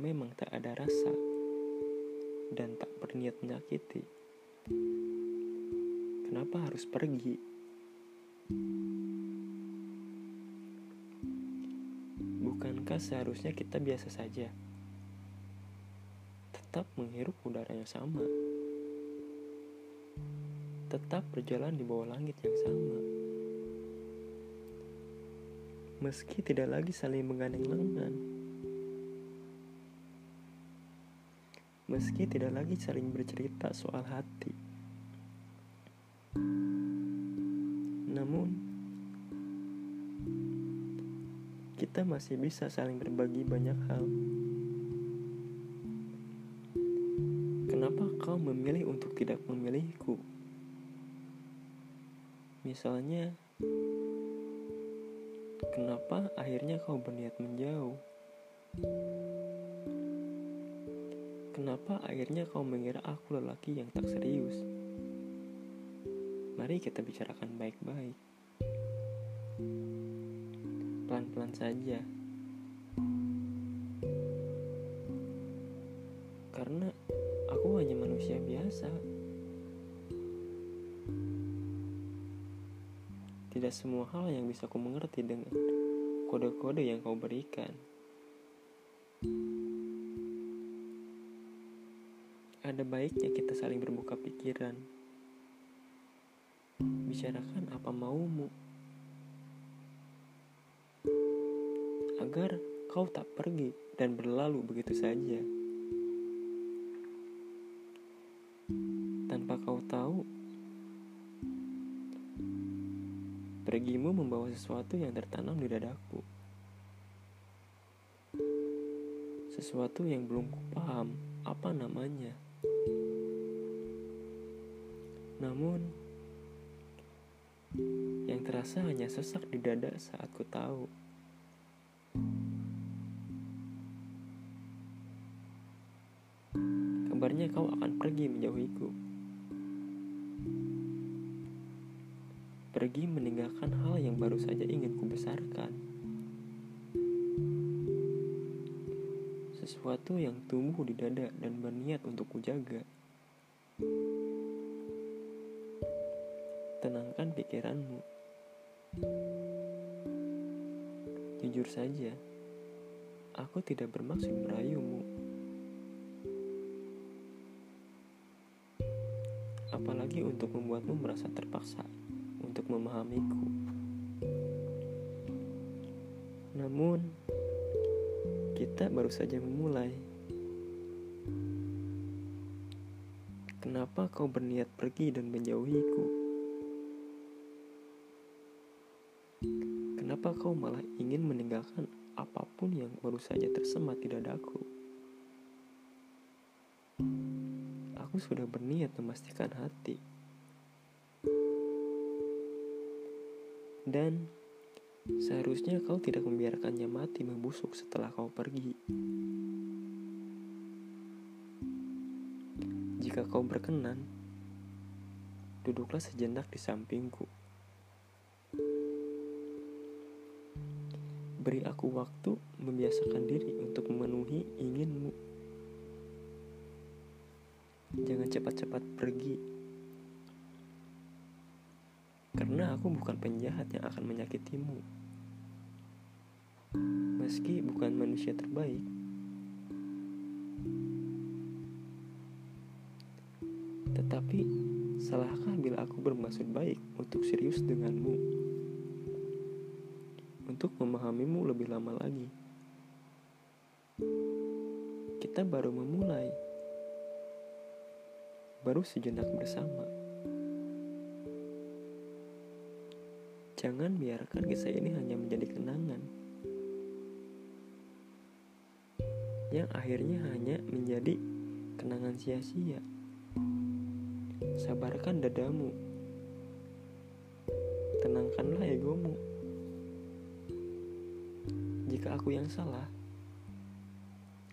memang tak ada rasa dan tak berniat menyakiti, kenapa harus pergi? Bukankah seharusnya kita biasa saja? Tetap menghirup udara yang sama. Tetap berjalan di bawah langit yang sama. Meski tidak lagi saling menggandeng lengan. Meski tidak lagi saling bercerita soal hati. Namun, kita masih bisa saling berbagi banyak hal. Kenapa kau memilih untuk tidak memilihku? Misalnya, kenapa akhirnya kau berniat menjauh? Kenapa akhirnya kau mengira aku lelaki yang tak serius? Mari kita bicarakan baik-baik. Pelan-pelan saja. Karena aku hanya manusia biasa. Tidak semua hal yang bisa ku mengerti dengan kode-kode yang kau berikan. Ada baiknya kita saling berbuka pikiran. Bicarakan apa maumu. Agar kau tak pergi dan berlalu begitu saja. Tanpa kau tahu, Pergimu membawa sesuatu yang tertanam di dadaku. Sesuatu yang belum kupaham apa namanya. Namun, yang terasa hanya sesak di dada saat ku tahu. Kabarnya kau akan pergi menjauhiku. pergi meninggalkan hal yang baru saja ingin kubesarkan. Sesuatu yang tumbuh di dada dan berniat untuk kujaga. Tenangkan pikiranmu. Jujur saja, aku tidak bermaksud merayumu. Apalagi untuk membuatmu merasa terpaksa untuk memahamiku. Namun, kita baru saja memulai. Kenapa kau berniat pergi dan menjauhiku? Kenapa kau malah ingin meninggalkan apa pun yang baru saja tersemat di dadaku? Aku sudah berniat memastikan hati. Dan seharusnya kau tidak membiarkannya mati membusuk setelah kau pergi. Jika kau berkenan, duduklah sejenak di sampingku. Beri aku waktu membiasakan diri untuk memenuhi inginmu. Jangan cepat-cepat pergi karena aku bukan penjahat yang akan menyakitimu. Meski bukan manusia terbaik, tetapi salahkah bila aku bermaksud baik untuk serius denganmu? Untuk memahamimu lebih lama lagi. Kita baru memulai. Baru sejenak bersama. Jangan biarkan kisah ini hanya menjadi kenangan yang akhirnya hanya menjadi kenangan sia-sia. Sabarkan dadamu, tenangkanlah egomu. Jika aku yang salah,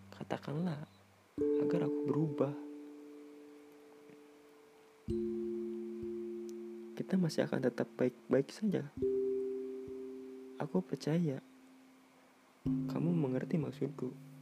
katakanlah agar aku berubah. kita masih akan tetap baik-baik saja. Aku percaya kamu mengerti maksudku.